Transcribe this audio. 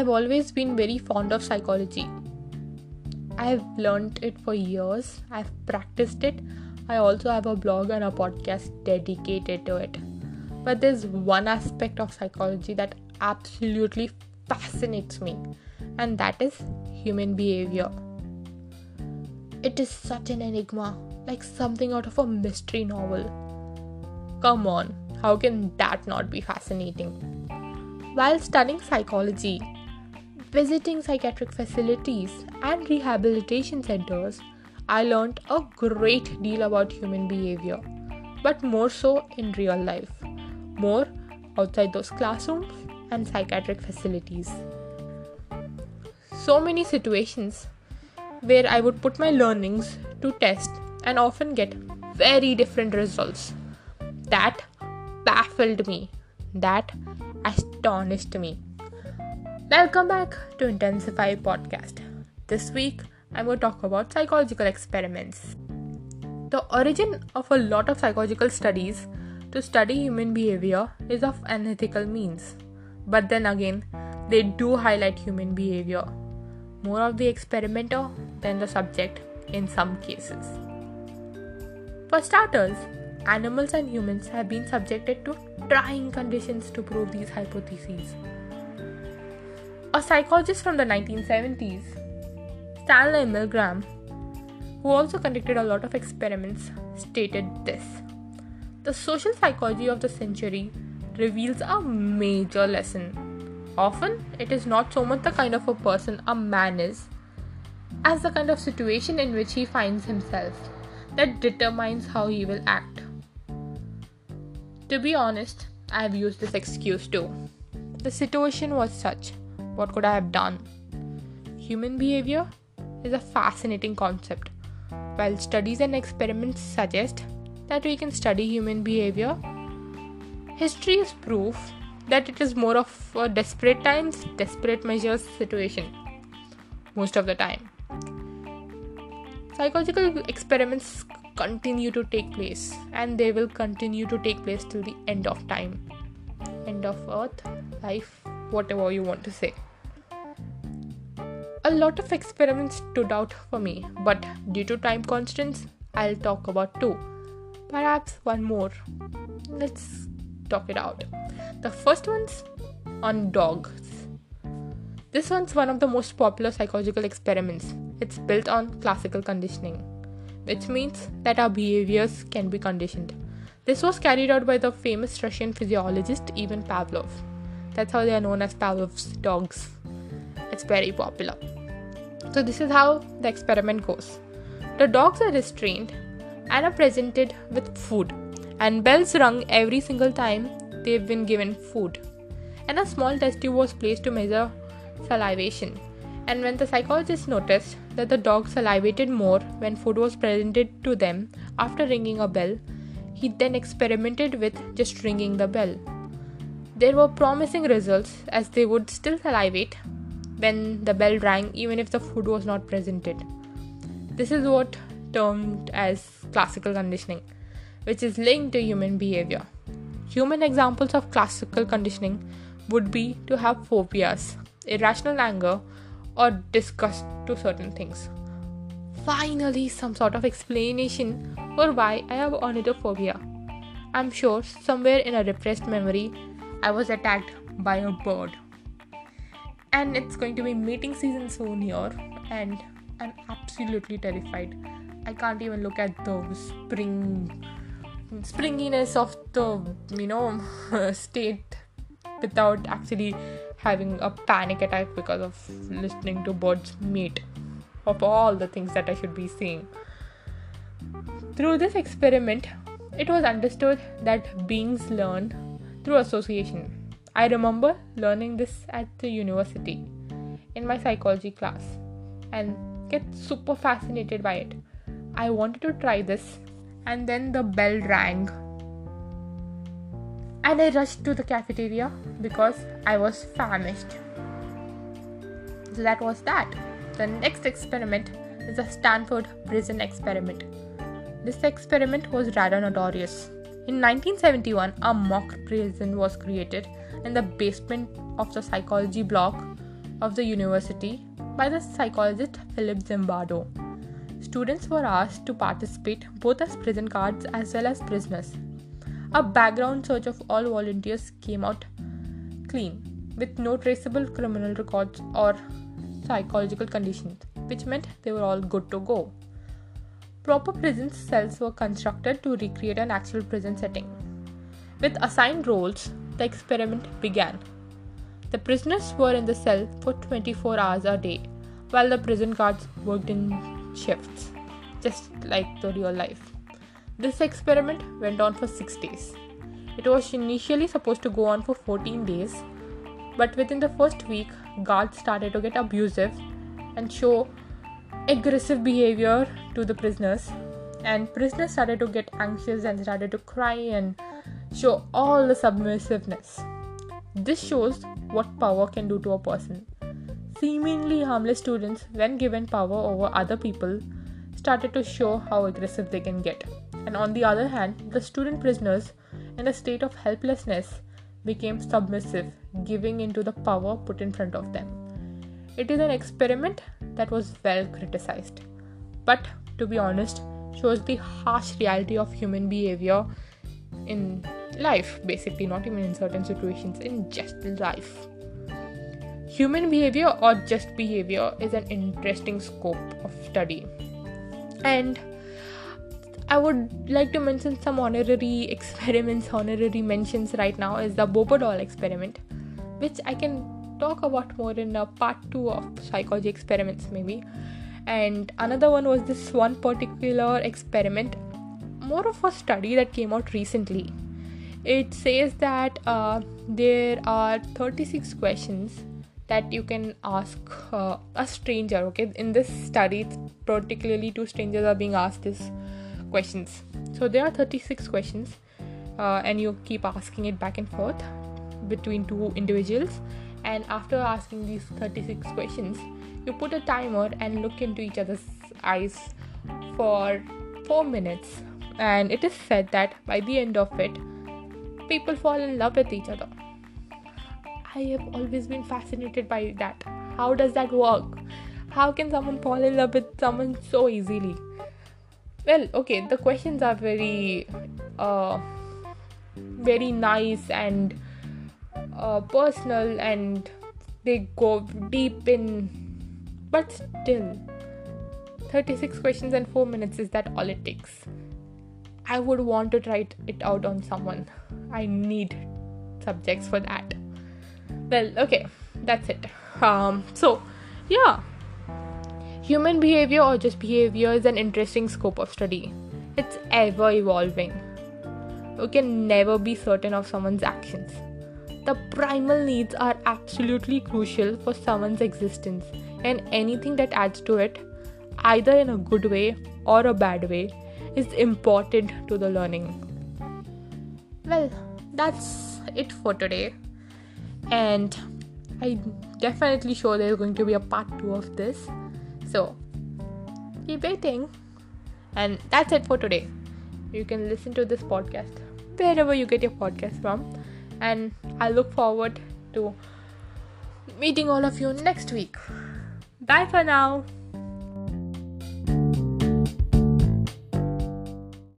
I've always been very fond of psychology. I've learned it for years, I've practiced it. I also have a blog and a podcast dedicated to it. But there's one aspect of psychology that absolutely fascinates me, and that is human behavior. It is such an enigma, like something out of a mystery novel. Come on, how can that not be fascinating? While studying psychology, visiting psychiatric facilities, and rehabilitation centers, I learned a great deal about human behavior, but more so in real life, more outside those classrooms and psychiatric facilities. So many situations where I would put my learnings to test and often get very different results. That baffled me. That astonished me. Welcome back to Intensify podcast. This week I'm going to talk about psychological experiments. The origin of a lot of psychological studies to study human behavior is of unethical means. But then again, they do highlight human behavior. More of the experimenter than the subject in some cases. For starters, animals and humans have been subjected to trying conditions to prove these hypotheses. A psychologist from the 1970s, Stanley Milgram, who also conducted a lot of experiments, stated this The social psychology of the century reveals a major lesson. Often, it is not so much the kind of a person a man is as the kind of situation in which he finds himself that determines how he will act. To be honest, I have used this excuse too. The situation was such. What could I have done? Human behavior is a fascinating concept. While studies and experiments suggest that we can study human behavior, history is proof that it is more of a desperate times, desperate measures situation most of the time. Psychological experiments continue to take place and they will continue to take place till the end of time, end of earth, life, whatever you want to say. A lot of experiments stood out for me, but due to time constraints, I'll talk about two. Perhaps one more. Let's talk it out. The first one's on dogs. This one's one of the most popular psychological experiments it's built on classical conditioning, which means that our behaviors can be conditioned. This was carried out by the famous Russian physiologist Ivan Pavlov. That's how they are known as Pavlov's dogs. It's very popular. So, this is how the experiment goes the dogs are restrained and are presented with food, and bells rung every single time they've been given food. And a small test tube was placed to measure salivation and when the psychologist noticed that the dogs salivated more when food was presented to them after ringing a bell, he then experimented with just ringing the bell. There were promising results as they would still salivate when the bell rang even if the food was not presented. This is what termed as classical conditioning, which is linked to human behavior. Human examples of classical conditioning would be to have phobias, irrational anger, or disgust to certain things. Finally, some sort of explanation for why I have ornithophobia. I'm sure somewhere in a repressed memory, I was attacked by a bird. And it's going to be mating season soon here, and I'm absolutely terrified. I can't even look at the spring springiness of the you know state without actually having a panic attack because of listening to birds mate of all the things that I should be seeing. Through this experiment, it was understood that beings learn through association. I remember learning this at the university in my psychology class and get super fascinated by it. I wanted to try this and then the bell rang and I rushed to the cafeteria because I was famished. So that was that. The next experiment is the Stanford prison experiment. This experiment was rather notorious. In 1971, a mock prison was created in the basement of the psychology block of the university by the psychologist Philip Zimbardo. Students were asked to participate both as prison guards as well as prisoners. A background search of all volunteers came out clean, with no traceable criminal records or psychological conditions, which meant they were all good to go. Proper prison cells were constructed to recreate an actual prison setting. With assigned roles, the experiment began. The prisoners were in the cell for 24 hours a day, while the prison guards worked in shifts, just like the real life. This experiment went on for 6 days. It was initially supposed to go on for 14 days, but within the first week, guards started to get abusive and show aggressive behavior to the prisoners. And prisoners started to get anxious and started to cry and show all the submissiveness. This shows what power can do to a person. Seemingly harmless students when given power over other people started to show how aggressive they can get. And on the other hand the student prisoners in a state of helplessness became submissive giving into the power put in front of them. It is an experiment that was well criticized, but to be honest, shows the harsh reality of human behavior in life, basically, not even in certain situations, in just life. Human behavior or just behavior is an interesting scope of study, and I would like to mention some honorary experiments, honorary mentions right now is the Bobo doll experiment, which I can talk about more in a part 2 of psychology experiments maybe. And another one was this one particular experiment more of a study that came out recently. It says that uh, there are 36 questions that you can ask uh, a stranger okay? In this study particularly two strangers are being asked these questions. So there are 36 questions uh, and you keep asking it back and forth between two individuals and after asking these 36 questions you put a timer and look into each other's eyes for 4 minutes. And it is said that by the end of it people fall in love with each other. I have always been fascinated by that. How does that work? How can someone fall in love with someone so easily? Well okay the questions are very uh, very nice and uh, personal and they go deep in but still 36 questions and 4 minutes is that all it takes? I would want to try it out on someone. I need subjects for that. Well okay that's it. Um so yeah. Human behavior or just behavior is an interesting scope of study. It's ever evolving. You can never be certain of someone's actions the primal needs are absolutely crucial for someone's existence, and anything that adds to it, either in a good way or a bad way, is important to the learning. Well, that's it for today, and I definitely sure there's going to be a part two of this. So keep waiting, and that's it for today. You can listen to this podcast wherever you get your podcast from and I look forward to meeting all of you next week. Bye for now.